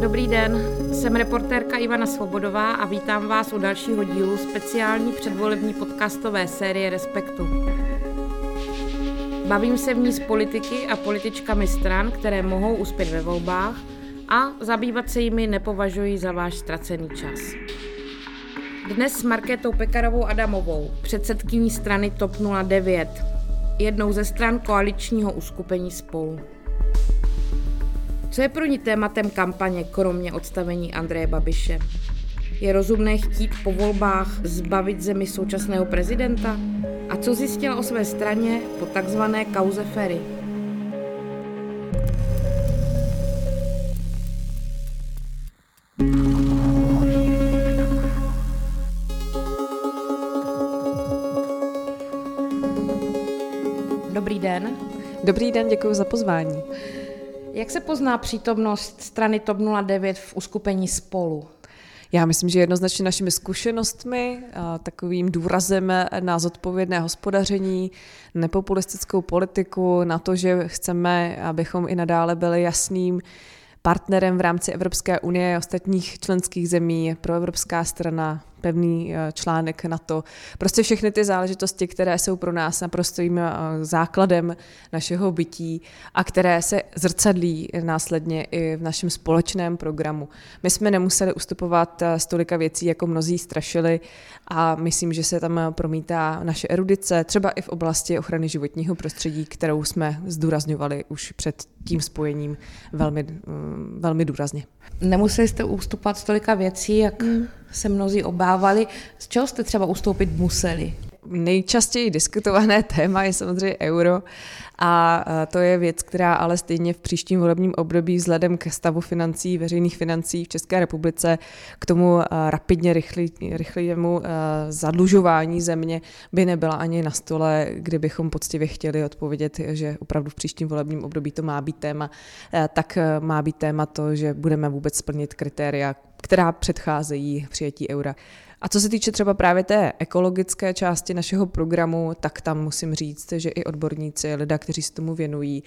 Dobrý den, jsem reportérka Ivana Svobodová a vítám vás u dalšího dílu speciální předvolební podcastové série Respektu. Bavím se v ní s politiky a političkami stran, které mohou uspět ve volbách a zabývat se jimi nepovažuji za váš ztracený čas. Dnes s Markétou Pekarovou Adamovou, předsedkyní strany TOP 09, jednou ze stran koaličního uskupení spolu. Co je pro ní tématem kampaně, kromě odstavení Andreje Babiše? Je rozumné chtít po volbách zbavit zemi současného prezidenta? A co zjistila o své straně po takzvané kauze Ferry? Dobrý den, děkuji za pozvání. Jak se pozná přítomnost strany TOP 09 v uskupení spolu? Já myslím, že jednoznačně našimi zkušenostmi, takovým důrazem na zodpovědné hospodaření, nepopulistickou politiku, na to, že chceme, abychom i nadále byli jasným partnerem v rámci Evropské unie a ostatních členských zemí pro Evropská strana, pevný eh, článek na to. Prostě všechny ty záležitosti, které jsou pro nás naprostým eh, základem našeho bytí a které se zrcadlí následně i v našem společném programu. My jsme nemuseli ustupovat z eh, tolika věcí, jako mnozí strašili a myslím, že se tam promítá naše erudice, třeba i v oblasti ochrany životního prostředí, kterou jsme zdůrazňovali už před tím spojením velmi, velmi důrazně. Nemuseli jste ustupovat z tolika věcí, jak mm. Se mnozí obávali. Z čeho jste třeba ustoupit museli? Nejčastěji diskutované téma je samozřejmě euro a to je věc, která ale stejně v příštím volebním období vzhledem k stavu financí, veřejných financí v České republice, k tomu rapidně rychlý, rychlému zadlužování země by nebyla ani na stole, kdybychom poctivě chtěli odpovědět, že opravdu v příštím volebním období to má být téma, tak má být téma to, že budeme vůbec splnit kritéria, která předcházejí přijetí eura. A co se týče třeba právě té ekologické části našeho programu, tak tam musím říct, že i odborníci, lidé, kteří se tomu věnují,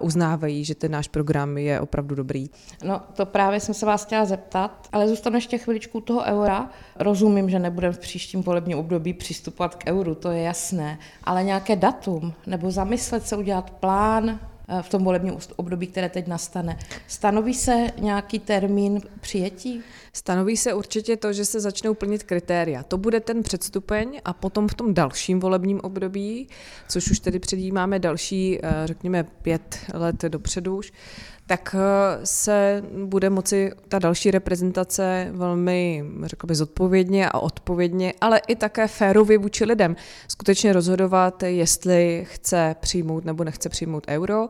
uznávají, že ten náš program je opravdu dobrý. No, to právě jsem se vás chtěla zeptat, ale zůstanu ještě chviličku toho eura. Rozumím, že nebudeme v příštím volebním období přistupovat k euru, to je jasné, ale nějaké datum nebo zamyslet se udělat plán, v tom volebním období, které teď nastane. Stanoví se nějaký termín přijetí? Stanoví se určitě to, že se začnou plnit kritéria. To bude ten předstupeň a potom v tom dalším volebním období, což už tedy předjímáme další, eh, řekněme, pět let dopředu už, tak eh, se bude moci ta další reprezentace velmi, řekl bych, zodpovědně a odpovědně, ale i také férově vůči lidem skutečně rozhodovat, jestli chce přijmout nebo nechce přijmout euro.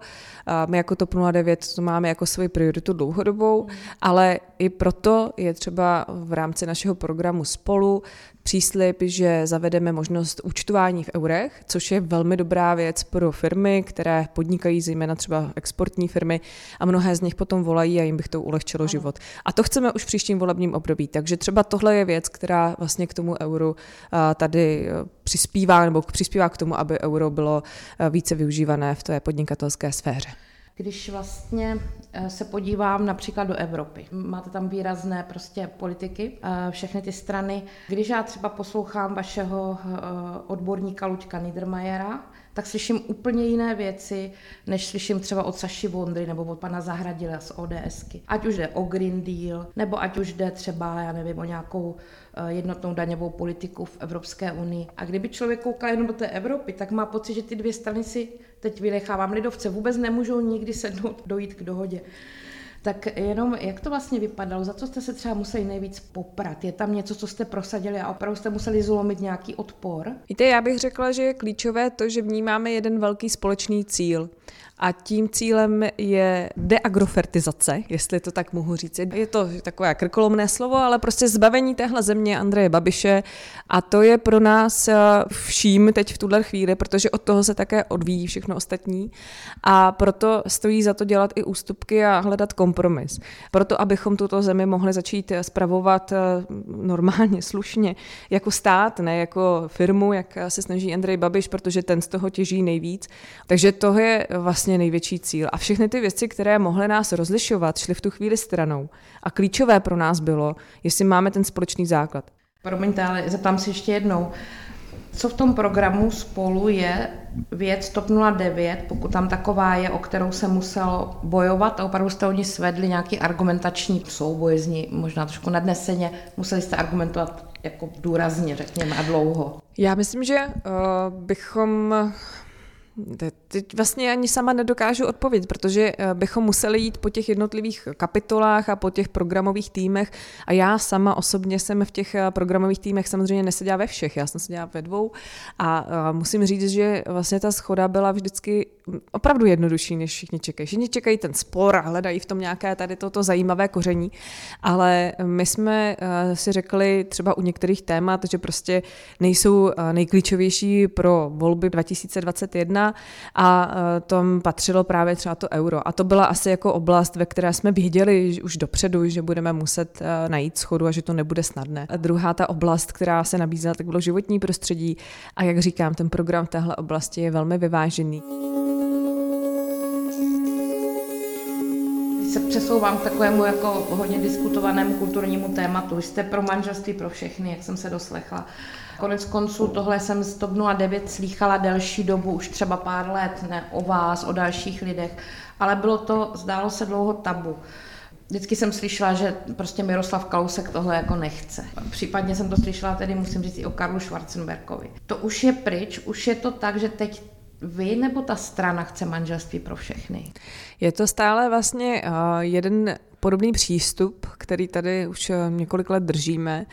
My jako TOP 09 to máme jako svoji prioritu dlouhodobou, ale i proto je třeba v rámci našeho programu spolu příslip, že zavedeme možnost účtování v eurech, což je velmi dobrá věc pro firmy, které podnikají, zejména třeba exportní firmy, a mnohé z nich potom volají a jim bych to ulehčilo ano. život. A to chceme už v příštím volebním období. Takže třeba tohle je věc, která vlastně k tomu euru tady e, přispívá, nebo přispívá k tomu, aby euro bylo e, více využívané v té podnikatelské sféře. Když vlastně eh, se podívám například do Evropy, máte tam výrazné prostě politiky, eh, všechny ty strany. Když já třeba poslouchám vašeho eh, odborníka Luďka Niedermayera, tak slyším úplně jiné věci, než slyším třeba od Saši Vondry nebo od pana Zahradila z ODSky. Ať už jde o Green Deal, nebo ať už jde třeba, já nevím, o nějakou jednotnou daňovou politiku v Evropské unii. A kdyby člověk koukal jenom do té Evropy, tak má pocit, že ty dvě strany si teď vynechávám lidovce, vůbec nemůžou nikdy sednout, dojít k dohodě. Tak jenom, jak to vlastně vypadalo? Za co jste se třeba museli nejvíc poprat? Je tam něco, co jste prosadili a opravdu jste museli zlomit nějaký odpor? Víte, já bych řekla, že je klíčové to, že vnímáme jeden velký společný cíl – a tím cílem je deagrofertizace, jestli to tak mohu říct. Je to takové krkolomné slovo, ale prostě zbavení téhle země Andreje Babiše a to je pro nás eh, vším teď v tuhle chvíli, protože od toho se také odvíjí všechno ostatní a proto stojí za to dělat i ústupky a hledat kompromis. Proto, abychom tuto zemi mohli začít spravovat eh, normálně, slušně, jako stát, ne jako firmu, jak se snaží Andrej Babiš, protože ten z toho těží nejvíc. Takže to je vlastně vlastně největší cíl. A všechny ty věci, které mohly nás rozlišovat, šly v tu chvíli stranou. A klíčové pro nás bylo, jestli máme ten společný základ. Promiňte, ale zeptám se ještě jednou. Co v tom programu spolu je věc TOP 09, pokud tam taková je, o kterou se muselo bojovat a opravdu jste oni svedli nějaký argumentační souboj z ní, možná trošku nadneseně, museli jste argumentovat jako důrazně, řekněme, a dlouho. Já myslím, že uh, bychom Teď vlastně ani sama nedokážu odpovědět, protože eh, bychom museli jít po těch jednotlivých kapitolách a po těch programových týmech a já sama osobně jsem v těch eh, programových týmech samozřejmě neseděla ve všech, já jsem seděla ve dvou a musím říct, že vlastně ta schoda byla vždycky opravdu jednodušší, než všichni čekají. Všichni čekají ten spor a hledají v tom nějaké tady toto zajímavé koření, ale my jsme eh, si řekli třeba u některých témat, že prostě nejsou nejklíčovější pro volby 2021 a e, tam patřilo právě třeba to euro. A to byla asi jako oblast, ve které jsme věděli už dopředu, že budeme muset e, najít schodu a že to nebude snadné. A druhá ta oblast, která se nabízela, tak bylo životní prostředí a jak říkám, ten program v téhle oblasti je velmi vyvážený. Se přesouvám k takovému jako hodně diskutovanému kulturnímu tématu. Jste pro manželství pro všechny, jak jsem se doslechla. Konec konců tohle jsem z TOP 09 slýchala delší dobu, už třeba pár let, ne o vás, o dalších lidech, ale bylo to, zdálo se dlouho tabu. Vždycky jsem slyšela, že prostě Miroslav Kalousek tohle jako nechce. Případně jsem to slyšela tedy, musím říct, i o Karlu Schwarzenbergovi. To už je pryč, už je to tak, že teď vy nebo ta strana chce manželství pro všechny? Je to stále vlastně uh, jeden podobný přístup, který tady už uh, několik let držíme.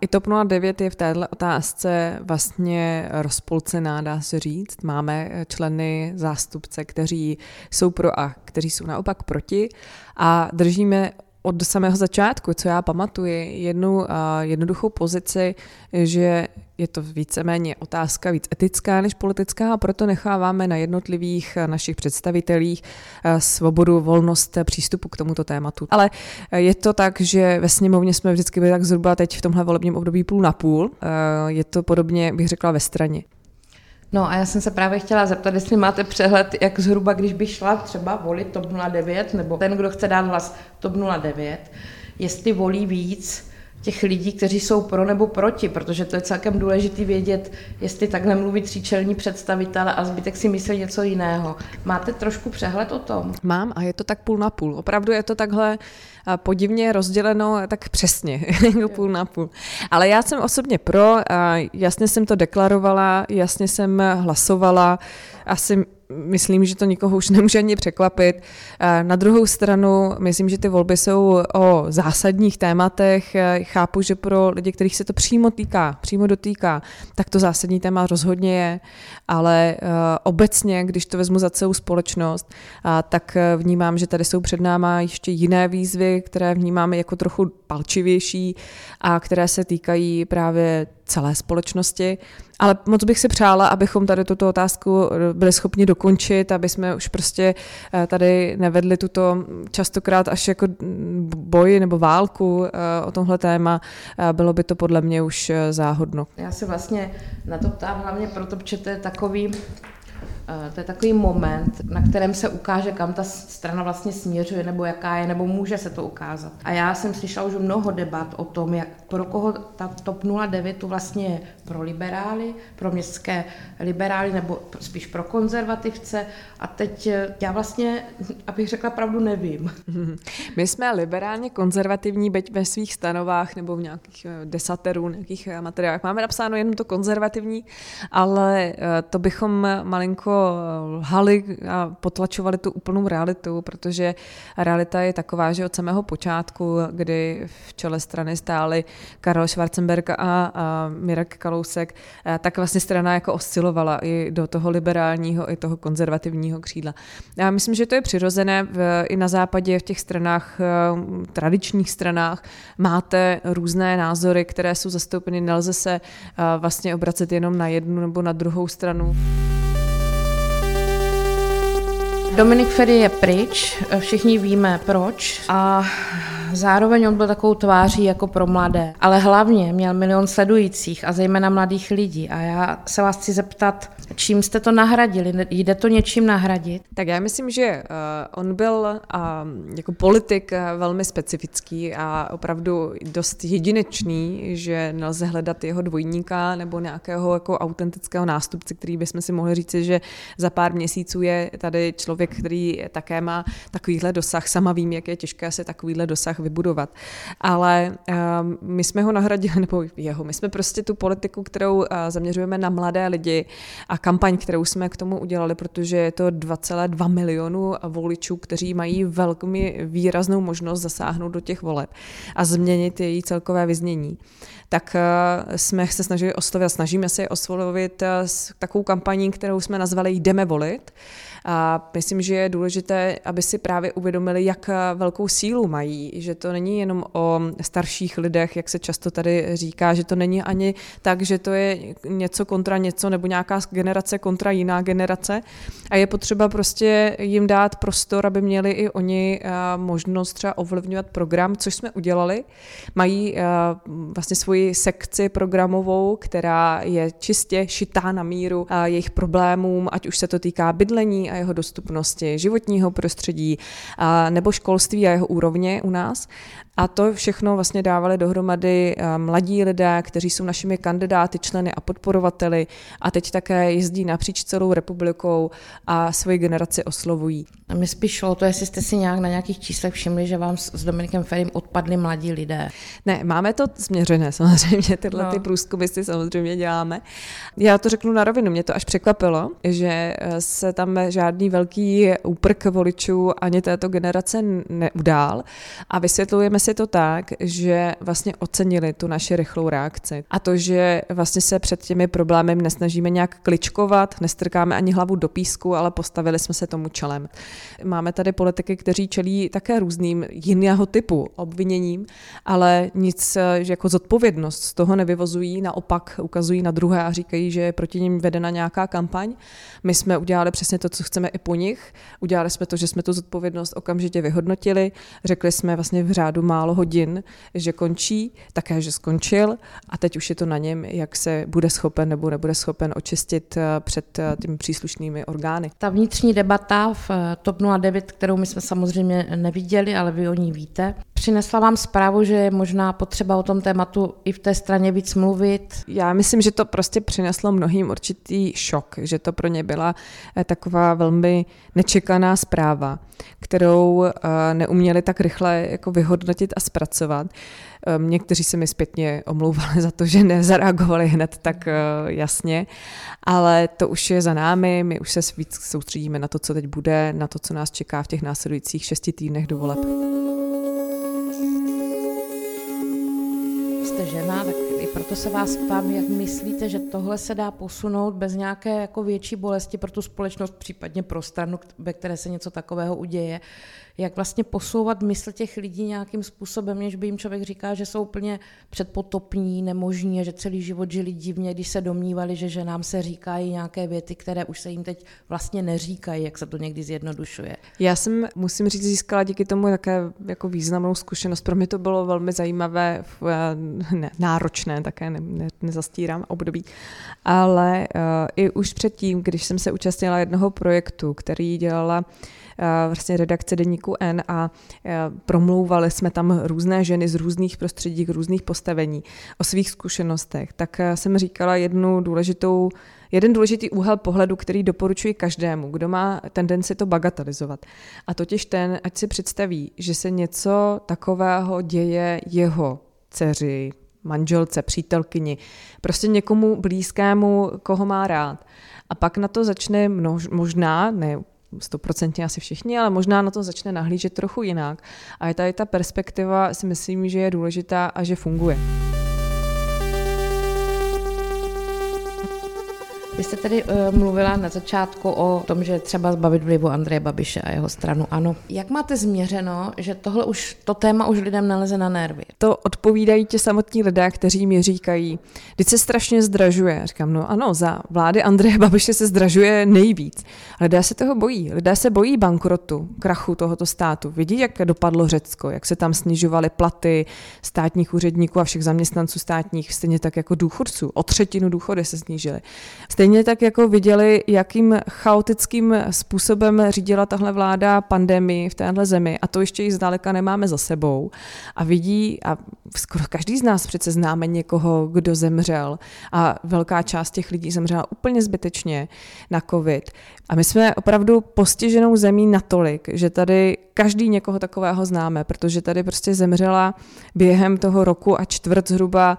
I TOP 09 je v této otázce vlastně rozpolcená, dá se říct. Máme členy, zástupce, kteří jsou pro a kteří jsou naopak proti a držíme od samého začátku, co já pamatuji, jednu jednoduchou pozici, že je to víceméně otázka víc etická než politická a proto necháváme na jednotlivých našich představitelích svobodu, volnost přístupu k tomuto tématu. Ale je to tak, že ve sněmovně jsme vždycky byli tak zhruba teď v tomhle volebním období půl na půl. Je to podobně, bych řekla, ve straně. No a já jsem se právě chtěla zeptat, jestli máte přehled, jak zhruba, když by šla třeba volit TOP 09, nebo ten, kdo chce dát hlas TOP 09, jestli volí víc těch lidí, kteří jsou pro nebo proti, protože to je celkem důležité vědět, jestli takhle mluví tříčelní představitele a zbytek si myslí něco jiného. Máte trošku přehled o tom? Mám a je to tak půl na půl. Opravdu je to takhle podivně rozděleno tak přesně, půl na půl. Ale já jsem osobně pro, jasně jsem to deklarovala, jasně jsem hlasovala, asi myslím, že to nikoho už nemůže ani překvapit. Na druhou stranu, myslím, že ty volby jsou o zásadních tématech. Chápu, že pro lidi, kterých se to přímo týká, přímo dotýká, tak to zásadní téma rozhodně je, ale obecně, když to vezmu za celou společnost, tak vnímám, že tady jsou před náma ještě jiné výzvy, které vnímáme jako trochu palčivější a které se týkají právě celé společnosti. Ale moc bych si přála, abychom tady tuto otázku byli schopni dokončit, aby jsme už prostě eh, tady nevedli tuto častokrát až jako boj nebo válku eh, o tomhle téma. Eh, bylo by to podle mě už záhodno. Já se vlastně na to ptám hlavně proto, že to je takový Eh, to je takový moment, na kterém se ukáže, kam ta strana vlastně směřuje, nebo jaká je, nebo může se to ukázat. A já jsem slyšela už mnoho debat o tom, jak pro koho ta TOP 09 tu vlastně je pro liberály, pro městské liberály, nebo spíš pro konzervativce. A teď eh, já vlastně, abych řekla pravdu, nevím. My jsme liberálně konzervativní, byť ve svých stanovách nebo v nějakých eh, desaterů, nějakých materiálech. Máme napsáno jenom to konzervativní, ale to bychom malinko lhali a potlačovali tu úplnou realitu, protože realita je taková, že od samého počátku, kdy v čele strany stáli Karel Schwarzenberg a, Mirek Kalousek, tak vlastně strana jako oscilovala i do toho liberálního, i toho konzervativního křídla. Já myslím, že to je přirozené v, i na západě v těch stranách, tradičních stranách máte různé názory, které jsou zastoupeny, nelze se vlastně obracet jenom na jednu nebo na druhou stranu. Dominik Ferry je pryč, všichni víme proč. A zároveň on byl takovou tváří jako pro mladé, ale hlavně měl milion sledujících a zejména mladých lidí. A já se vás chci zeptat, čím jste to nahradili? Jde to něčím nahradit? Tak já myslím, že uh, on byl jako politik uh, velmi specifický a opravdu dost jedinečný, že nelze hledat jeho dvojníka nebo nějakého jako autentického nástupce, který bychom si mohli říci, že za pár měsíců je tady člověk, který také má takovýhle dosah. Sama vím, jak je těžké se takovýhle dosah vybudovat. Ale uh, my jsme ho nahradili, nebo jeho, my jsme prostě tu politiku, kterou uh, zaměřujeme na mladé lidi a kampaň, kterou jsme k tomu udělali, protože je to 2,2 milionu voličů, kteří mají velmi výraznou možnost zasáhnout do těch voleb a změnit její celkové vyznění tak uh, jsme se snažili oslovit, snažíme se je oslovit uh, s takovou kampaní, kterou jsme nazvali Jdeme volit. A myslím, že je důležité, aby si právě uvědomili, jak velkou sílu mají, že to není jenom o starších lidech, jak se často tady říká, že to není ani tak, že to je něco kontra něco nebo nějaká generace kontra jiná generace a je potřeba prostě jim dát prostor, aby měli i oni možnost třeba ovlivňovat program, což jsme udělali. Mají vlastně svoji sekci programovou, která je čistě šitá na míru jejich problémům, ať už se to týká bydlení, a jeho dostupnosti, životního prostředí nebo školství a jeho úrovně u nás. A to všechno vlastně dávali dohromady eh, mladí lidé, kteří jsou našimi kandidáty, členy a podporovateli a teď také jezdí napříč celou republikou a svoji generaci oslovují. A mi spíš šlo to, jestli jste si nějak na nějakých číslech všimli, že vám s Dominikem Ferim odpadli mladí lidé. Ne, máme to změřené samozřejmě, tyhle no. ty průzkumy si samozřejmě děláme. Já to řeknu na rovinu, mě to až překvapilo, že eh, se tam žádný velký úprk voličů ani této generace neudál a vysvětlujeme si to tak, že vlastně ocenili tu naši rychlou reakci. A to, že vlastně se před těmi problémy nesnažíme nějak kličkovat, nestrkáme ani hlavu do písku, ale postavili jsme se tomu čelem. Máme tady politiky, kteří čelí také různým jiného typu obviněním, ale nic že jako zodpovědnost z toho nevyvozují, naopak ukazují na druhé a říkají, že je proti nim vedena nějaká kampaň. My jsme udělali přesně to, co chceme i po nich. Udělali jsme to, že jsme tu zodpovědnost okamžitě vyhodnotili. Řekli jsme vlastně v řádu málo hodin, že končí, také, že skončil a teď už je to na něm, jak se bude schopen nebo nebude schopen očistit eh, před eh, těmi příslušnými orgány. Ta vnitřní debata v eh, TOP 09, kterou my jsme samozřejmě neviděli, ale vy o ní víte, přinesla vám zprávu, že je možná potřeba o tom tématu i v té straně víc mluvit? Já myslím, že to prostě přineslo mnohým určitý šok, že to pro ně byla taková velmi nečekaná zpráva, kterou neuměli tak rychle jako vyhodnotit vyhodnotit a zpracovat. Ehm, někteří se mi zpětně omlouvali za to, že nezareagovali hned tak eh, jasně, ale to už je za námi, my už se víc soustředíme na to, co teď bude, na to, co nás čeká v těch následujících šesti týdnech do voleb. Jste žena, tak i proto se vás ptám, jak myslíte, že tohle se dá posunout bez nějaké jako větší bolesti pro tu společnost, případně pro stranu, ve které se něco takového uděje, jak vlastně posouvat mysl těch lidí nějakým způsobem, než by jim člověk říká, že jsou úplně předpotopní, nemožní a že celý život žili divně, když se domnívali, že ženám se říkají nějaké věty, které už se jim teď vlastně neříkají, jak se to někdy zjednodušuje. Já jsem, musím říct, získala díky tomu také jako významnou zkušenost. Pro mě to bylo velmi zajímavé, náročné také, ne, ne, nezastírám období, ale uh, i už předtím, když jsem se účastnila jednoho projektu, který dělala Eh, vlastně redakce deníku N a eh, promlouvali jsme tam různé ženy z různých prostředí, různých postavení o svých zkušenostech, tak eh, jsem říkala jednu důležitou jeden důležitý úhel pohledu, který doporučuji každému, kdo má tendenci to bagatelizovat. A totiž ten, ať si představí, že se něco takového děje jeho dceři, manželce, přítelkyni, prostě někomu blízkému, koho má rád. A pak na to začne množ, možná, ne stoprocentně asi všichni, ale možná na to začne nahlížet trochu jinak. A je tady ta perspektiva, si myslím, že je důležitá a že funguje. Vy jste tedy uh, mluvila na začátku o tom, že třeba zbavit vlivu Andreje Babiše a jeho stranu. Ano. Jak máte změřeno, že tohle už, to téma už lidem naleze na nervy? To odpovídají ti samotní lidé, kteří mi říkají, když se strašně zdražuje. Říkám, no ano, za vlády Andreje Babiše se zdražuje nejvíc. Lidé se toho bojí. Lidé se bojí bankrotu, krachu tohoto státu. Vidí, jak dopadlo Řecko, jak se tam snižovaly platy státních úředníků a všech zaměstnanců státních, stejně tak jako důchodců. O třetinu důchody se snížily. Stejně tak jako viděli, jakým chaotickým způsobem řídila tahle vláda pandemii v téhle zemi a to ještě ji zdaleka nemáme za sebou a vidí, a skoro každý z nás přece známe někoho, kdo zemřel a velká část těch lidí zemřela úplně zbytečně na covid. A my jsme opravdu postiženou zemí natolik, že tady každý někoho takového známe, protože tady prostě zemřela během toho roku a čtvrt zhruba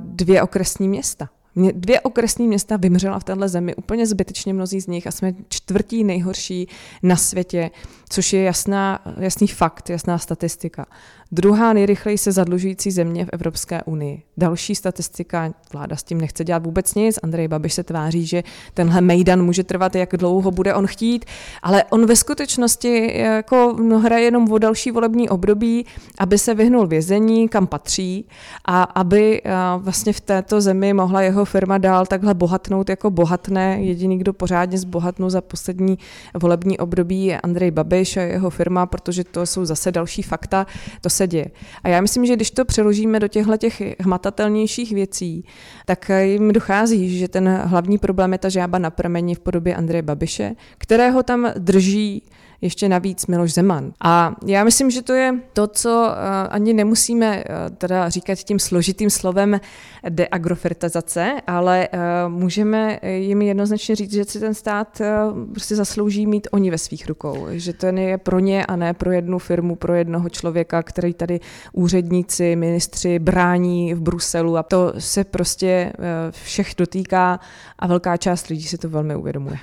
dvě okresní města. Dvě okresní města vymřela v téhle zemi, úplně zbytečně mnozí z nich a jsme čtvrtí nejhorší na světě, což je jasná, jasný fakt, jasná statistika. Druhá nejrychleji se zadlužující země v Evropské unii. Další statistika, vláda s tím nechce dělat vůbec nic, Andrej Babiš se tváří, že tenhle mejdan může trvat, jak dlouho bude on chtít, ale on ve skutečnosti jako no, hraje jenom o další volební období, aby se vyhnul vězení, kam patří a aby vlastně v této zemi mohla jeho firma dál takhle bohatnout jako bohatné. Jediný, kdo pořádně zbohatnul za poslední volební období je Andrej Babiš a jeho firma, protože to jsou zase další fakta. To se děje. A já myslím, že když to přeložíme do těchto těch hmatatelnějších věcí, tak jim dochází, že ten hlavní problém je ta žába na prameni v podobě Andreje Babiše, kterého tam drží ještě navíc Miloš Zeman. A já myslím, že to je to, co eh, ani nemusíme eh, teda říkat tím složitým slovem deagrofertizace, ale eh, můžeme jim jednoznačně říct, že si ten stát prostě zaslouží mít oni ve svých rukou, že to je pro ně a ne pro jednu firmu, pro jednoho člověka, který tady úředníci, ministři brání v Bruselu a to se prostě všech dotýká a velká část lidí si to velmi uvědomuje.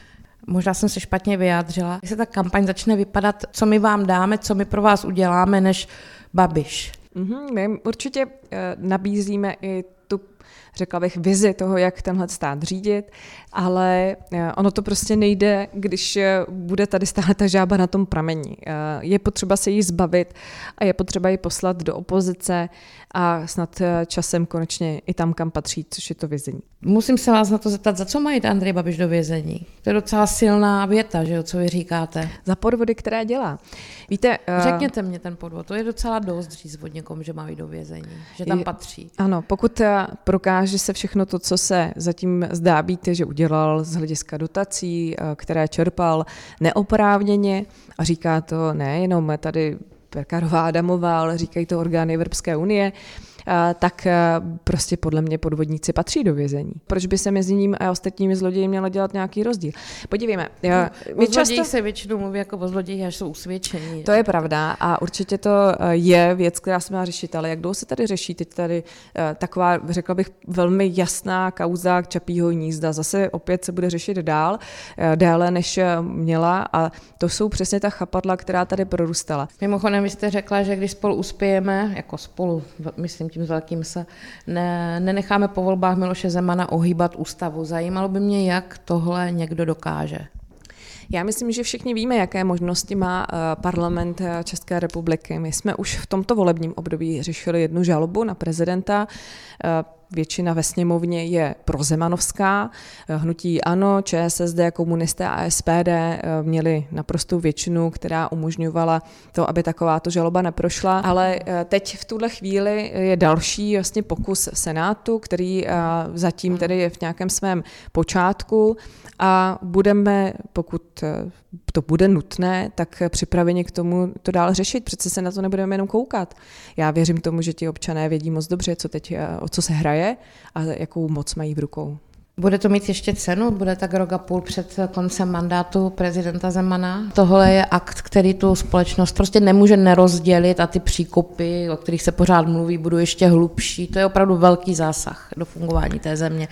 Možná jsem se špatně vyjádřila. Jak se ta kampaň začne vypadat, co my vám dáme, co my pro vás uděláme, než Babiš. Mm-hmm, my určitě uh, nabízíme i tu řekla bych, vizi toho, jak tenhle stát řídit, ale eh, ono to prostě nejde, když eh, bude tady stále ta žába na tom pramení. Je potřeba se jí zbavit a je potřeba ji poslat do opozice a snad časem konečně i tam, kam patří, což je to vězení. Musím se vás na to zeptat, za co mají Andrej Babiš do vězení? To je docela silná věta, že jo, co vy říkáte. Za podvody, které dělá. Víte, Řekněte mě ten podvod, to je docela dost říct od někom, že mají do vězení, že tam patří. Ano, pokud prokáže se všechno to, co se zatím zdá být, že udělal z hlediska dotací, eh, které čerpal neoprávněně. A říká to nejenom tady Perkarová Adamová, ale říkají to orgány Evropské unie, tak prostě podle mě podvodníci patří do vězení. Proč by se mezi ním a ostatními zloději mělo dělat nějaký rozdíl? Podívejme. Já, my často se většinou mluví jako o zloději, až jsou usvědčení. To je pravda a určitě to je věc, která se má řešit, ale jak dlouho se tady řeší teď tady taková, řekla bych, velmi jasná kauza Čapího nízda. Zase opět se bude řešit dál, déle než měla a to jsou přesně ta chapadla, která tady prorůstala. Mimochodem, vy jste řekla, že když spolu uspějeme, jako spolu, myslím tím velkým se, ne, nenecháme po volbách Miloše Zemana ohýbat ústavu. Zajímalo by mě, jak tohle někdo dokáže. Já myslím, že všichni víme, jaké možnosti má eh, parlament eh, České republiky. My jsme už v tomto volebním období řešili jednu žalobu na prezidenta. Eh, většina ve sněmovně je prozemanovská. Hnutí ANO, ČSSD, komunisté a SPD měli naprostou většinu, která umožňovala to, aby takováto žaloba neprošla. Ale teď v tuhle chvíli je další vlastně pokus Senátu, který zatím tedy je v nějakém svém počátku a budeme, pokud eh, to bude nutné, tak připraveni k tomu to dál řešit. Přece se na to nebudeme jenom koukat. Já věřím tomu, že ti občané vědí moc dobře, co teď, eh, o co se hraje a jakou moc mají v rukou. Bude to mít ještě cenu? Bude tak rok a půl před koncem mandátu prezidenta Zemana? Tohle je akt, který tu společnost prostě nemůže nerozdělit a ty příkopy, o kterých se pořád mluví, budou ještě hlubší. To je opravdu velký zásah do fungování té země.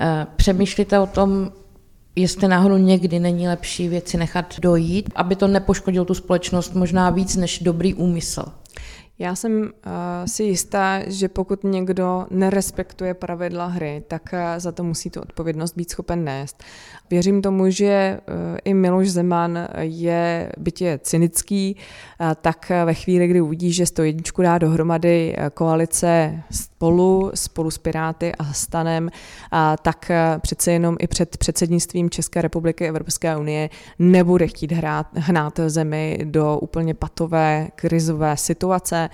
Eh, přemýšlíte o tom, jestli náhodou někdy není lepší věci nechat dojít, aby to nepoškodilo tu společnost možná víc než dobrý úmysl. Já jsem uh, si jistá, že pokud někdo nerespektuje pravidla hry, tak uh, za to musí tu odpovědnost být schopen nést. Věřím tomu, že uh, i Miloš Zeman je, byť je cynický, uh, tak ve chvíli, kdy uvidí, že to jedničku dá dohromady koalice spolu, spolu s Piráty a stanem, tak přece jenom i před předsednictvím České republiky Evropské unie nebude chtít hrát, hnát zemi do úplně patové krizové situace,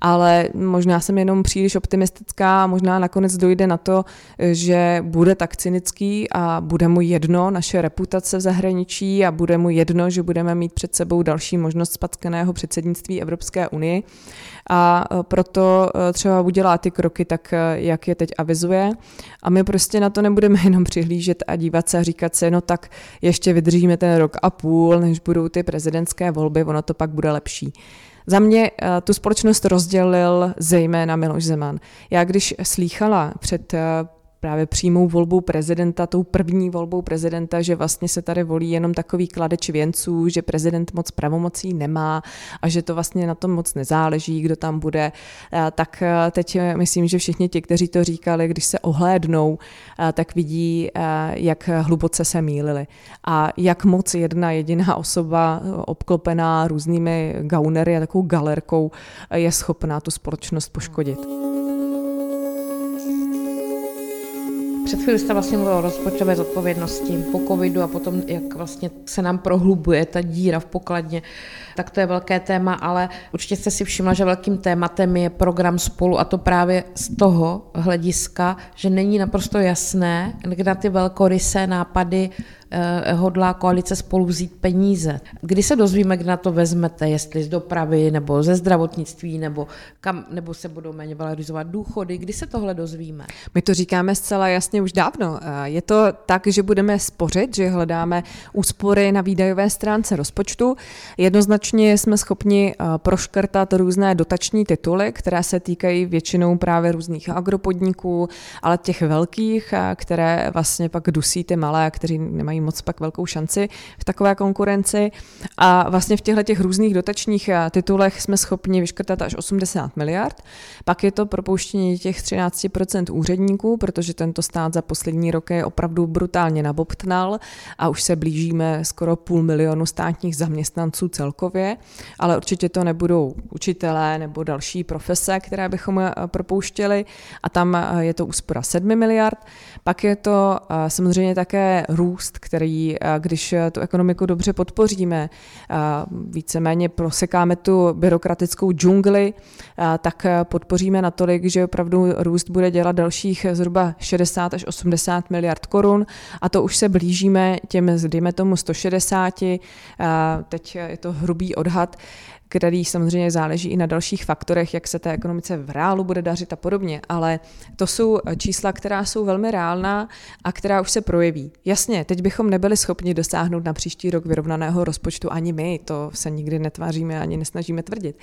ale možná jsem jenom příliš optimistická a možná nakonec dojde na to, že bude tak cynický a bude mu jedno naše reputace v zahraničí a bude mu jedno, že budeme mít před sebou další možnost spackaného předsednictví Evropské unie a proto e, třeba udělá ty kroky tak, e, jak je teď avizuje a my prostě na to nebudeme jenom přihlížet a dívat se a říkat si, no tak ještě vydržíme ten rok a půl, než budou ty prezidentské volby, ono to pak bude lepší. Za mě uh, tu společnost rozdělil zejména Miloš Zeman. Já když slýchala před uh, právě přímou volbou prezidenta, tou první volbou prezidenta, že vlastně se tady volí jenom takový kladeč věnců, že prezident moc pravomocí nemá a že to vlastně na tom moc nezáleží, kdo tam bude, eh, tak teď myslím, že všichni ti, kteří to říkali, když se ohlédnou, tak vidí, jak hluboce se mýlili a jak moc jedna jediná osoba obklopená různými gaunery a takovou galerkou je schopná tu společnost poškodit. Před chvíli jste vlastně mluvil o rozpočtové zodpovědnosti po covidu a potom, jak vlastně se nám prohlubuje ta díra v pokladně, tak to je velké téma, ale určitě jste si všimla, že velkým tématem je program spolu a to právě z toho hlediska, že není naprosto jasné, kde na ty velkorysé nápady hodlá koalice spolu vzít peníze. Kdy se dozvíme, kde na to vezmete, jestli z dopravy nebo ze zdravotnictví, nebo, kam, nebo se budou méně valorizovat důchody, kdy se tohle dozvíme? My to říkáme zcela jasně už dávno. Eh, je to tak, že budeme spořit, že hledáme úspory na výdajové stránce rozpočtu. Jednoznačně jsme schopni eh, proškrtat různé dotační tituly, které se týkají většinou právě různých agropodniků, ale těch velkých, eh, které vlastně pak dusí ty malé, kteří nemají moc pak velkou šanci v takové konkurenci. A vlastně v těchto těch různých dotačních titulech jsme schopni vyškrtat až 80 miliard. Pak je to propouštění těch 13% úředníků, protože tento stát za poslední roky opravdu brutálně nabobtnal a už se blížíme skoro půl milionu státních zaměstnanců celkově, ale určitě to nebudou učitelé nebo další profese, které bychom eh, propouštěli a tam eh, je to úspora 7 miliard. Pak je to eh, samozřejmě také růst, který, když tu ekonomiku dobře podpoříme, víceméně prosekáme tu byrokratickou džungli, tak podpoříme natolik, že opravdu růst bude dělat dalších zhruba 60 až 80 miliard korun. A to už se blížíme těm, dejme tomu 160, teď je to hrubý odhad, který samozřejmě záleží i na dalších faktorech, jak se té ekonomice v reálu bude dařit a podobně, ale to jsou čísla, která jsou velmi reálná a která už se projeví. Jasně, teď bychom nebyli schopni dosáhnout na příští rok vyrovnaného rozpočtu ani my, to se nikdy netváříme ani nesnažíme tvrdit,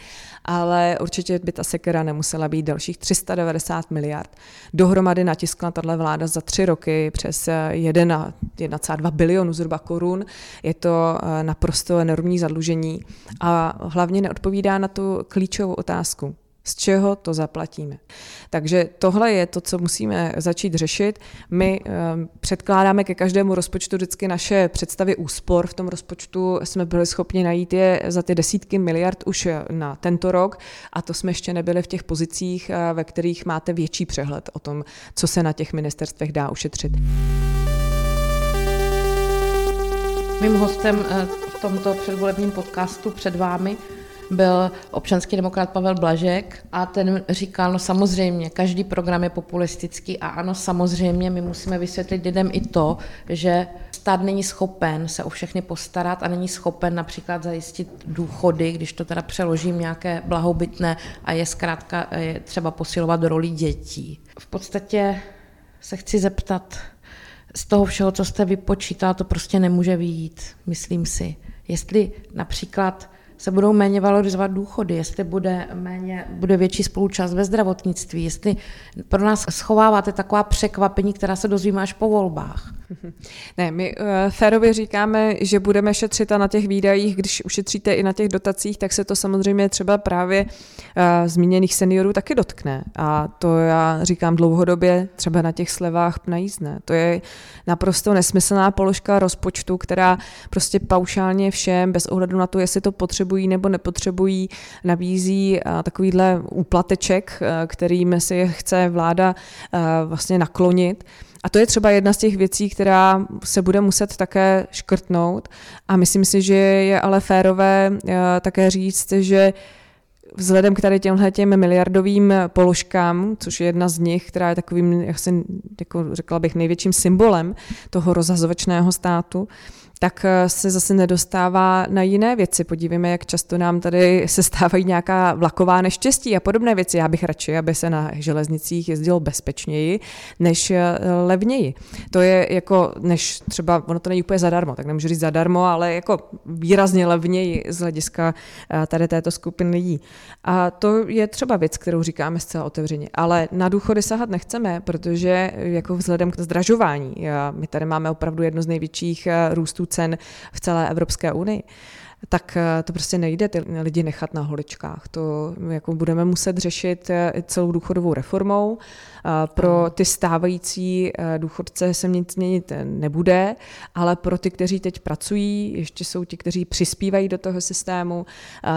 ale určitě by ta sekera nemusela být dalších 390 miliard. Dohromady natiskla tato vláda za tři roky přes 1,2 bilionu zhruba korun. Je to eh, naprosto enormní zadlužení a hlavně hlavně neodpovídá na tu klíčovou otázku. Z čeho to zaplatíme? Takže tohle je to, co musíme začít řešit. My um, předkládáme ke každému rozpočtu vždycky naše představy úspor. V tom rozpočtu jsme byli schopni najít je za ty desítky miliard už na tento rok a to jsme ještě nebyli v těch pozicích, eh, ve kterých máte větší přehled o tom, co se na těch ministerstvech dá ušetřit. Mým hostem eh, v tomto předvolebním podcastu před vámi byl občanský demokrat Pavel Blažek a ten říkal, no samozřejmě, každý program je populistický a ano, samozřejmě, my musíme vysvětlit lidem i to, že stát není schopen se o všechny postarat a není schopen například zajistit důchody, když to teda přeložím nějaké blahobytné a je zkrátka je třeba posilovat roli dětí. V podstatě se chci zeptat, z toho všeho, co jste vypočítal, to prostě nemůže vyjít, myslím si. Jestli například se budou méně valorizovat důchody, jestli bude, méně, bude větší spolučast ve zdravotnictví, jestli pro nás schováváte taková překvapení, která se dozvíme až po volbách. Ne, my uh, férově říkáme, že budeme šetřit a na těch výdajích, když ušetříte i na těch dotacích, tak se to samozřejmě třeba právě uh, zmíněných seniorů taky dotkne. A to já říkám dlouhodobě třeba na těch slevách na jízdné. To je naprosto nesmyslná položka rozpočtu, která prostě paušálně všem, bez ohledu na to, jestli to potřebují nebo nepotřebují, nabízí uh, takovýhle úplateček, uh, kterým si chce vláda uh, vlastně naklonit. A to je třeba jedna z těch věcí, která se bude muset také škrtnout. A myslím si, že je ale férové eh, také říct, že vzhledem k tady těmhle těm miliardovým položkám, což je jedna z nich, která je takovým, jak jsem jako řekla bych, největším symbolem toho rozhazovačného státu, tak eh, se zase nedostává na jiné věci. Podívejme, jak často nám tady se stávají nějaká vlaková neštěstí a podobné věci. Já bych radši, aby se na železnicích jezdilo bezpečněji, než eh, levněji. To je jako, než třeba, ono to není úplně zadarmo, tak nemůžu říct zadarmo, ale jako výrazně levněji z hlediska eh, tady této skupiny lidí. A to je třeba věc, kterou říkáme zcela otevřeně. Ale na důchody sahat nechceme, protože jako vzhledem k zdražování, my tady máme opravdu jedno z největších růstů cen v celé Evropské unii tak eh, to prostě nejde ty lidi nechat na holičkách. To jako budeme muset řešit eh, celou důchodovou reformou. Pro ty stávající eh, důchodce se nic měnit nebude, ale pro ty, kteří teď pracují, ještě jsou ti, kteří přispívají do toho systému,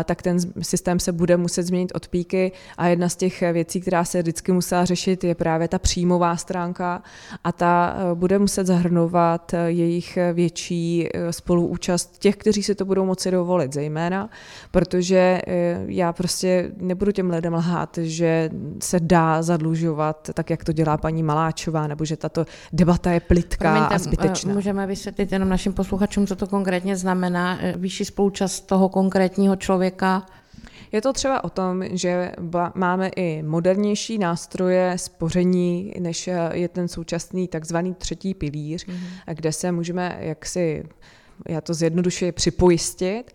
tak ten systém se bude muset změnit od píky a jedna z těch věcí, která se vždycky musela řešit, je právě ta příjmová stránka a ta bude muset zahrnovat jejich větší spoluúčast těch, kteří si to budou moci dovolit zejména, protože eh, já prostě nebudu těm lidem lhát, že se dá zadlužovat tak, jak to dělá paní Maláčová, nebo že tato debata je plitká Promiňte, a zbytečná. Můžeme vysvětlit jenom našim posluchačům, co to konkrétně znamená, eh, vyšší spolučast toho konkrétního člověka je to třeba o tom, že máme i modernější nástroje spoření, než je ten současný takzvaný třetí pilíř, mm-hmm. kde se můžeme jaksi já to zjednodušuji, připojistit,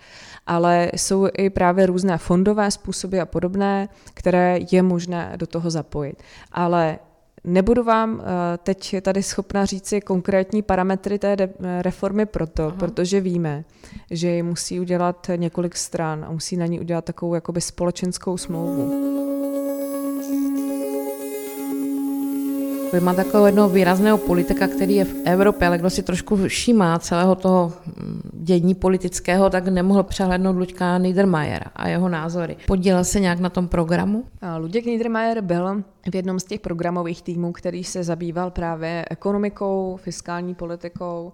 ale jsou i právě různé fondové způsoby a podobné, které je možné do toho zapojit. Ale Nebudu vám eh, teď tady schopna říci konkrétní parametry té reformy proto, Aha. protože víme, že ji musí udělat několik stran a musí na ní udělat takovou jakoby společenskou smlouvu. Máte takového jednoho výrazného politika, který je v Evropě, ale kdo si trošku všímá celého toho mm, dění politického, tak nemohl přehlednout Luďka Niedermayera a jeho názory. Podílel se nějak na tom programu? Luděk Niedermayer byl v jednom z těch programových týmů, který se zabýval právě ekonomikou, fiskální politikou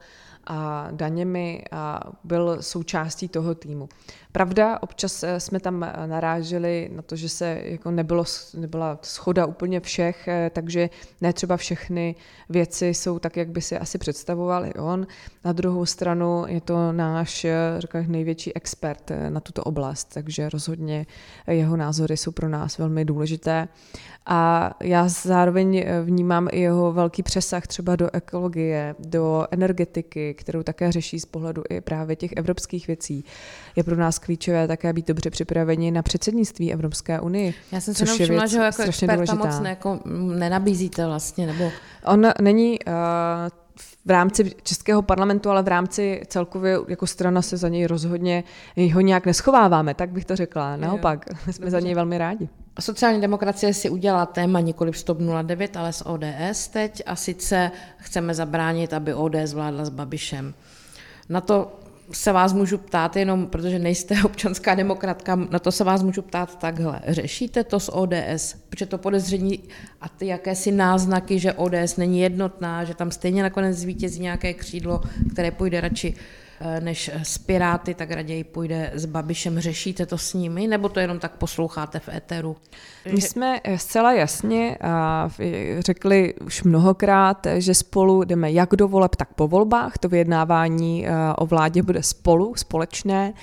a daněmi a byl součástí toho týmu. Pravda, občas eh, jsme tam eh, naráželi na to, že se jako nebylo, nebyla schoda úplně všech, eh, takže ne třeba všechny věci jsou tak, jak by si asi představoval i on. Na druhou stranu je to náš řekl, největší expert na tuto oblast, takže rozhodně jeho názory jsou pro nás velmi důležité. A já zároveň vnímám i jeho velký přesah třeba do ekologie, do energetiky, kterou také řeší z pohledu i právě těch evropských věcí. Je pro nás klíčové také být dobře připraveni na předsednictví Evropské unii. Já jsem se jenom všimla, že ho jako experta důležitá. moc ne, jako nenabízíte vlastně, nebo... On není uh, v rámci Českého parlamentu, ale v rámci celkově jako strana se za něj rozhodně ho nějak neschováváme, tak bych to řekla. Naopak, jo, jsme dobře. za něj velmi rádi. Sociální demokracie si udělá téma nikoli v 09, ale s ODS teď a sice chceme zabránit, aby ODS vládla s Babišem. Na to se vás můžu ptát jenom, protože nejste občanská demokratka, na to se vás můžu ptát takhle. Řešíte to s ODS? Protože to podezření a ty jakési náznaky, že ODS není jednotná, že tam stejně nakonec zvítězí nějaké křídlo, které půjde radši než s Piráty, tak raději půjde s Babišem. Řešíte to s nimi, nebo to jenom tak posloucháte v éteru? My jsme zcela jasně řekli už mnohokrát, že spolu jdeme jak do voleb, tak po volbách. To vyjednávání o vládě bude spolu, společné,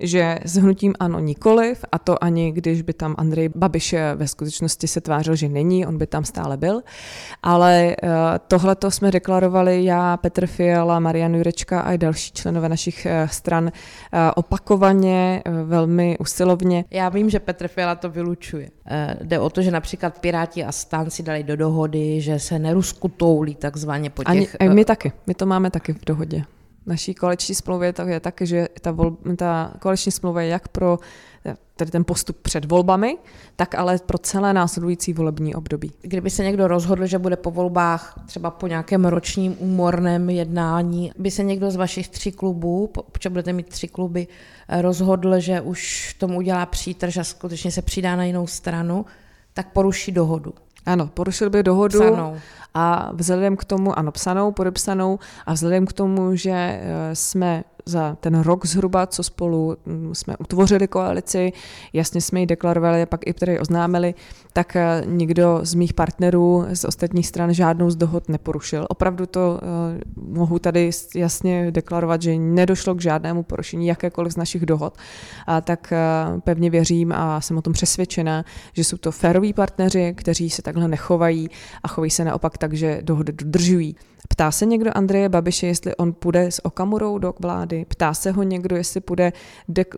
že s hnutím ano nikoliv, a to ani když by tam Andrej Babiš ve skutečnosti se tvářil, že není, on by tam stále byl. Ale tohle to jsme deklarovali já, Petr Fiala, Marian Jurečka a i další členové našich eh, stran eh, opakovaně, eh, velmi usilovně. Já vím, že Petr Fiala to vylučuje. Jde o to, že například Piráti a Stan si dali do dohody, že se neruskutoulí takzvaně po těch... Ani, my taky, my to máme taky v dohodě naší koaliční smlouvě tak je tak, že ta, vol, ta koaliční smlouva je jak pro tedy ten postup před volbami, tak ale pro celé následující volební období. Kdyby se někdo rozhodl, že bude po volbách, třeba po nějakém ročním úmorném jednání, by se někdo z vašich tří klubů, protože budete mít tři kluby, rozhodl, že už tomu udělá přítrž a skutečně se přidá na jinou stranu, tak poruší dohodu. Ano, porušil by dohodu psanou. a vzhledem k tomu, ano, psanou, podepsanou a vzhledem k tomu, že eh, jsme za ten rok zhruba, co spolu mm, jsme utvořili koalici, jasně jsme ji deklarovali a pak i tady oznámili, tak eh, nikdo z mých partnerů z ostatních stran žádnou z dohod neporušil. Opravdu to uh, mohu tady jasně deklarovat, že nedošlo k žádnému porušení jakékoliv z našich dohod. A tak uh, pevně věřím a jsem o tom přesvědčena, že jsou to féroví partneři, kteří se takhle nechovají a chovají se naopak tak, že dohody dodržují. Ptá se někdo Andreje Babiše, jestli on půjde s Okamurou do vlády? Ptá se ho někdo, jestli půjde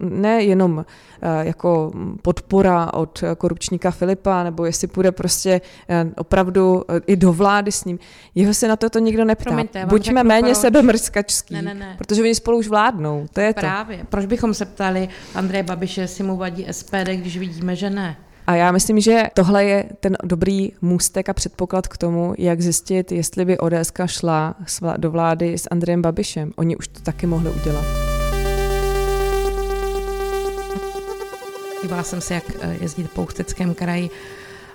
ne jenom eh, jako podpora od korupčníka Filipa, nebo jestli půjde prostě eh, opravdu eh, i do vlády s ním. Jeho se na toto nikdo neptá. Promiňte, Buďme méně proč. sebemrskačský, ne, ne, ne. protože oni spolu už vládnou. To je Právě. To. Proč bychom se ptali Andreje Babiše, jestli mu vadí SPD, když vidíme, že ne? A já myslím, že tohle je ten dobrý můstek a předpoklad k tomu, jak zjistit, jestli by ODS šla do vlády s Andrejem Babišem. Oni už to taky mohli udělat. Dívala jsem se, jak eh, jezdit po Ústeckém kraji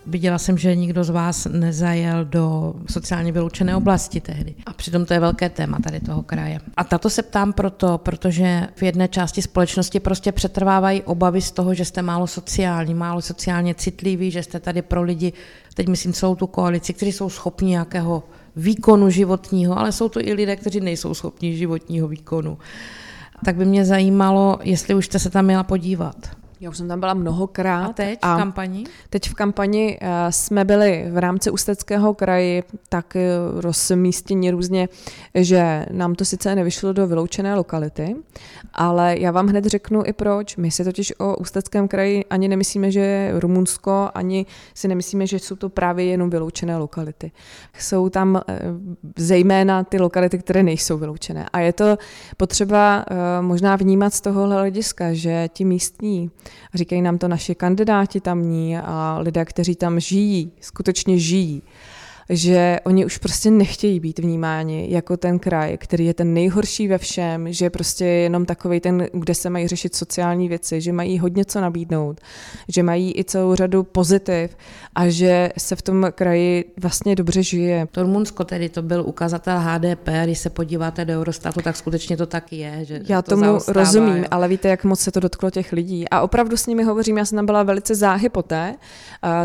Viděla jsem, že nikdo z vás nezajel do sociálně vyloučené oblasti tehdy. A přitom to je velké téma tady toho kraje. A tato se ptám proto, protože v jedné části společnosti prostě přetrvávají obavy z toho, že jste málo sociální, málo sociálně citliví, že jste tady pro lidi, teď myslím celou tu koalici, kteří jsou schopni nějakého výkonu životního, ale jsou to i lidé, kteří nejsou schopni životního výkonu. Tak by mě zajímalo, jestli už jste se tam měla podívat. Já už jsem tam byla mnohokrát. A teď a v kampani? Teď v kampani uh, jsme byli v rámci Ústeckého kraji tak uh, rozmístěni různě, že nám to sice nevyšlo do vyloučené lokality, ale já vám hned řeknu i proč. My si totiž o Ústeckém kraji ani nemyslíme, že je Rumunsko, ani si nemyslíme, že jsou to právě jenom vyloučené lokality. Jsou tam uh, zejména ty lokality, které nejsou vyloučené. A je to potřeba možná vnímat z tohohle hlediska, že ti místní Říkají nám to naši kandidáti tamní a lidé, kteří tam žijí, skutečně žijí že oni už prostě nechtějí být vnímáni jako ten kraj, který je ten nejhorší ve všem, že prostě je jenom takový ten, kde se mají řešit sociální věci, že mají hodně co nabídnout, že mají i celou řadu pozitiv a že se v tom kraji vlastně dobře žije. To Rumunsko tedy to byl ukazatel HDP, když se podíváte do Eurostatu, tak skutečně to tak je. Že Já to tomu zaostává, rozumím, jo. ale víte, jak moc se to dotklo těch lidí. A opravdu s nimi hovořím, já jsem tam byla velice záhy poté,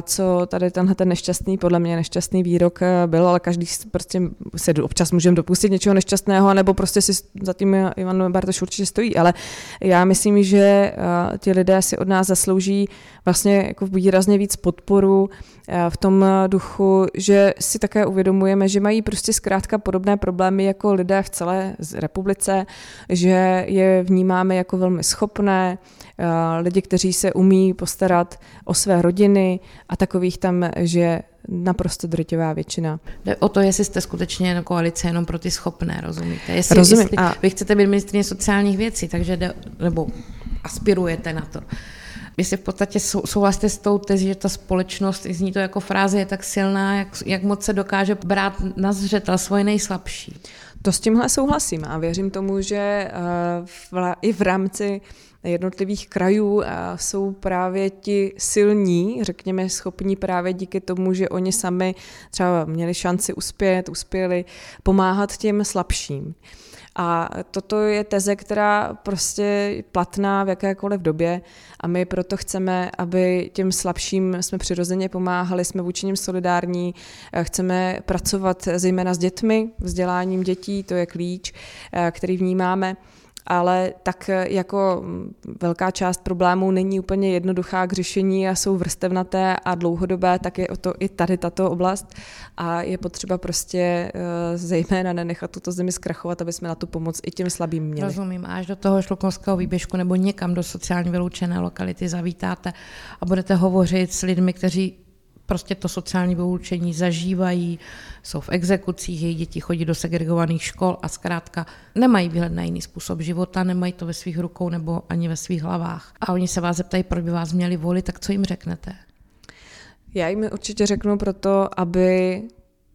co tady tenhle ten nešťastný, podle mě nešťastný výrok rok eh, byl, ale každý prostě se občas můžeme dopustit něčeho nešťastného, nebo prostě si za tím Ivan Bartoš určitě stojí. Ale já myslím, že eh, ti lidé si od nás zaslouží vlastně jako výrazně víc podporu eh, v tom duchu, že si také uvědomujeme, že mají prostě zkrátka podobné problémy jako lidé v celé republice, že je vnímáme jako velmi schopné, lidi, kteří se umí postarat o své rodiny a takových tam, že naprosto drtivá většina. Jde o to, jestli jste skutečně na koalice jenom pro ty schopné, rozumíte? Jestli, Rozumím. Jestli a... Vy chcete být ministrině sociálních věcí, takže jde, nebo aspirujete na to. Vy si v podstatě sou, souhlasíte s tou tezí, že ta společnost, zní to jako fráze, je tak silná, jak, jak moc se dokáže brát na zřetel svoje nejslabší. To s tímhle souhlasím a věřím tomu, že uh, v, i v rámci jednotlivých krajů jsou právě ti silní, řekněme, schopní právě díky tomu, že oni sami třeba měli šanci uspět, uspěli pomáhat těm slabším. A toto je teze, která prostě platná v jakékoliv době a my proto chceme, aby těm slabším jsme přirozeně pomáhali, jsme vůči nim solidární, chceme pracovat zejména s dětmi, vzděláním dětí, to je klíč, který vnímáme ale tak jako velká část problémů není úplně jednoduchá k řešení a jsou vrstevnaté a dlouhodobé, tak je o to i tady tato oblast a je potřeba prostě eh, zejména nenechat tuto zemi zkrachovat, aby jsme na tu pomoc i těm slabým měli. Rozumím, až do toho šlukovského výběžku nebo někam do sociálně vyloučené lokality zavítáte a budete hovořit s lidmi, kteří prostě to sociální vyloučení zažívají, jsou v exekucích, jejich děti chodí do segregovaných škol a zkrátka nemají výhled na jiný způsob života, nemají to ve svých rukou nebo ani ve svých hlavách. A oni se vás zeptají, proč by vás měli volit, tak co jim řeknete? Já jim určitě řeknu proto, aby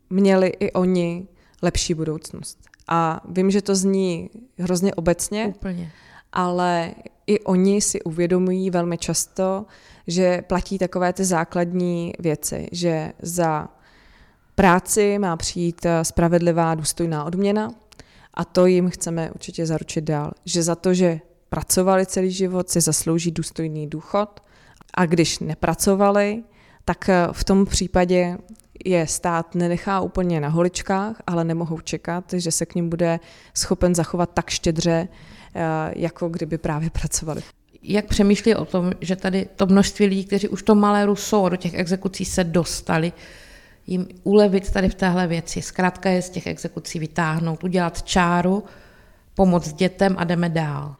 měli i oni lepší budoucnost. A vím, že to zní hrozně obecně, Úplně. ale i oni si uvědomují velmi často, že platí takové ty základní věci, že za práci má přijít eh, spravedlivá důstojná odměna a to jim chceme určitě zaručit dál. Že za to, že pracovali celý život, si zaslouží důstojný důchod a když nepracovali, tak eh, v tom případě je stát nenechá úplně na holičkách, ale nemohou čekat, že se k ním bude schopen zachovat tak štědře, jako kdyby právě pracovali jak přemýšlí o tom, že tady to množství lidí, kteří už to maléru jsou a do těch exekucí se dostali, jim ulevit tady v téhle věci. Zkrátka je z těch exekucí vytáhnout, udělat čáru, pomoct dětem a jdeme dál.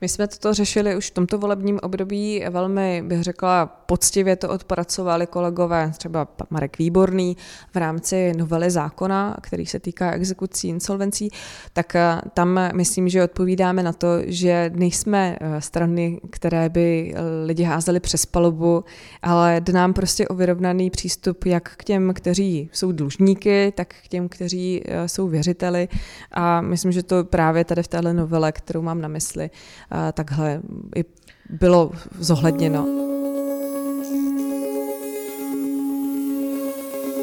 My jsme toto řešili už v tomto volebním období. Velmi, bych řekla, poctivě to odpracovali kolegové, třeba Marek Výborný v rámci novely zákona, který se týká exekucí, insolvencí, tak eh, tam myslím, že odpovídáme na to, že nejsme eh, strany, které by eh, lidi házeli přes palubu, ale nám prostě o vyrovnaný přístup jak k těm, kteří jsou dlužníky, tak k těm, kteří jsou věřiteli. A myslím, že to právě tady v téhle novele, kterou mám na mysli, takhle i bylo zohledněno.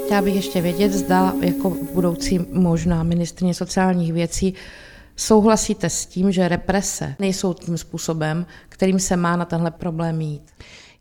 Chtěla bych ještě vědět, zda jako budoucí možná ministrně sociálních věcí souhlasíte s tím, že represe nejsou tím způsobem, kterým se má na tenhle problém jít.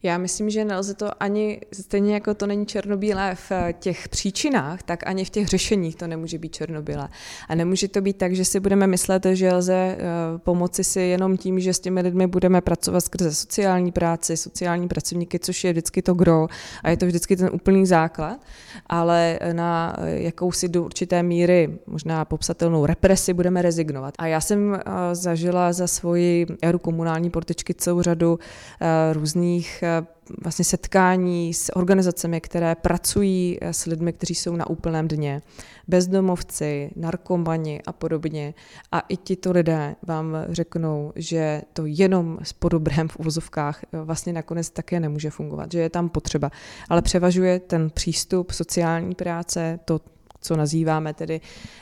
Já myslím, že nelze to ani, stejně jako to není černobílé v těch příčinách, tak ani v těch řešeních to nemůže být černobílé. A nemůže to být tak, že si budeme myslet, že lze eh, pomoci si jenom tím, že s těmi lidmi budeme pracovat skrze sociální práci, sociální pracovníky, což je vždycky to gro a je to vždycky ten úplný základ, ale na jakousi do určité míry možná popsatelnou represi budeme rezignovat. A já jsem eh, zažila za svoji éru komunální portičky celou řadu eh, různých vlastně setkání s organizacemi, které pracují s lidmi, kteří jsou na úplném dně, bezdomovci, narkomani a podobně. A i tito lidé vám řeknou, že to jenom s podobrém v uvozovkách vlastně nakonec také nemůže fungovat, že je tam potřeba. Ale převažuje ten přístup sociální práce, to co nazýváme tedy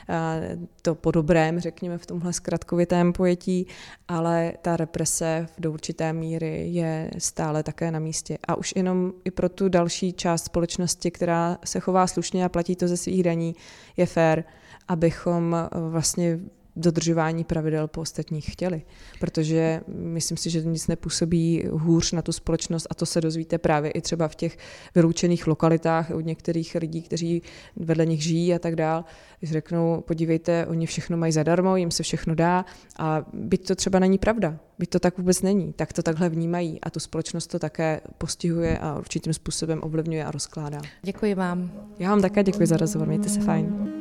eh, to po dobrém, řekněme v tomhle zkratkovitém pojetí, ale ta represe do určité míry je stále také na místě. A už jenom i pro tu další část společnosti, která se chová slušně a platí to ze svých daní, je fér, abychom eh, vlastně dodržování pravidel po ostatních chtěli. Protože myslím si, že to nic nepůsobí hůř na tu společnost a to se dozvíte právě i třeba v těch vyloučených lokalitách od některých lidí, kteří vedle nich žijí a tak dál. Když řeknou, podívejte, oni všechno mají zadarmo, jim se všechno dá a byť to třeba není pravda, byť to tak vůbec není, tak to takhle vnímají a tu společnost to také postihuje a určitým způsobem ovlivňuje a rozkládá. Děkuji vám. Já vám také děkuji za rozhovor, mějte se fajn.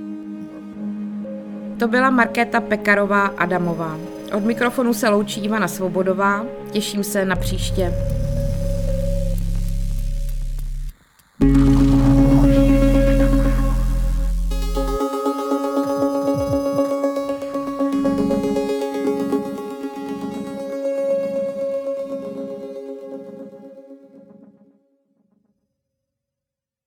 To byla Markéta Pekarová Adamová. Od mikrofonu se loučí Ivana Svobodová. Těším se na příště. thank you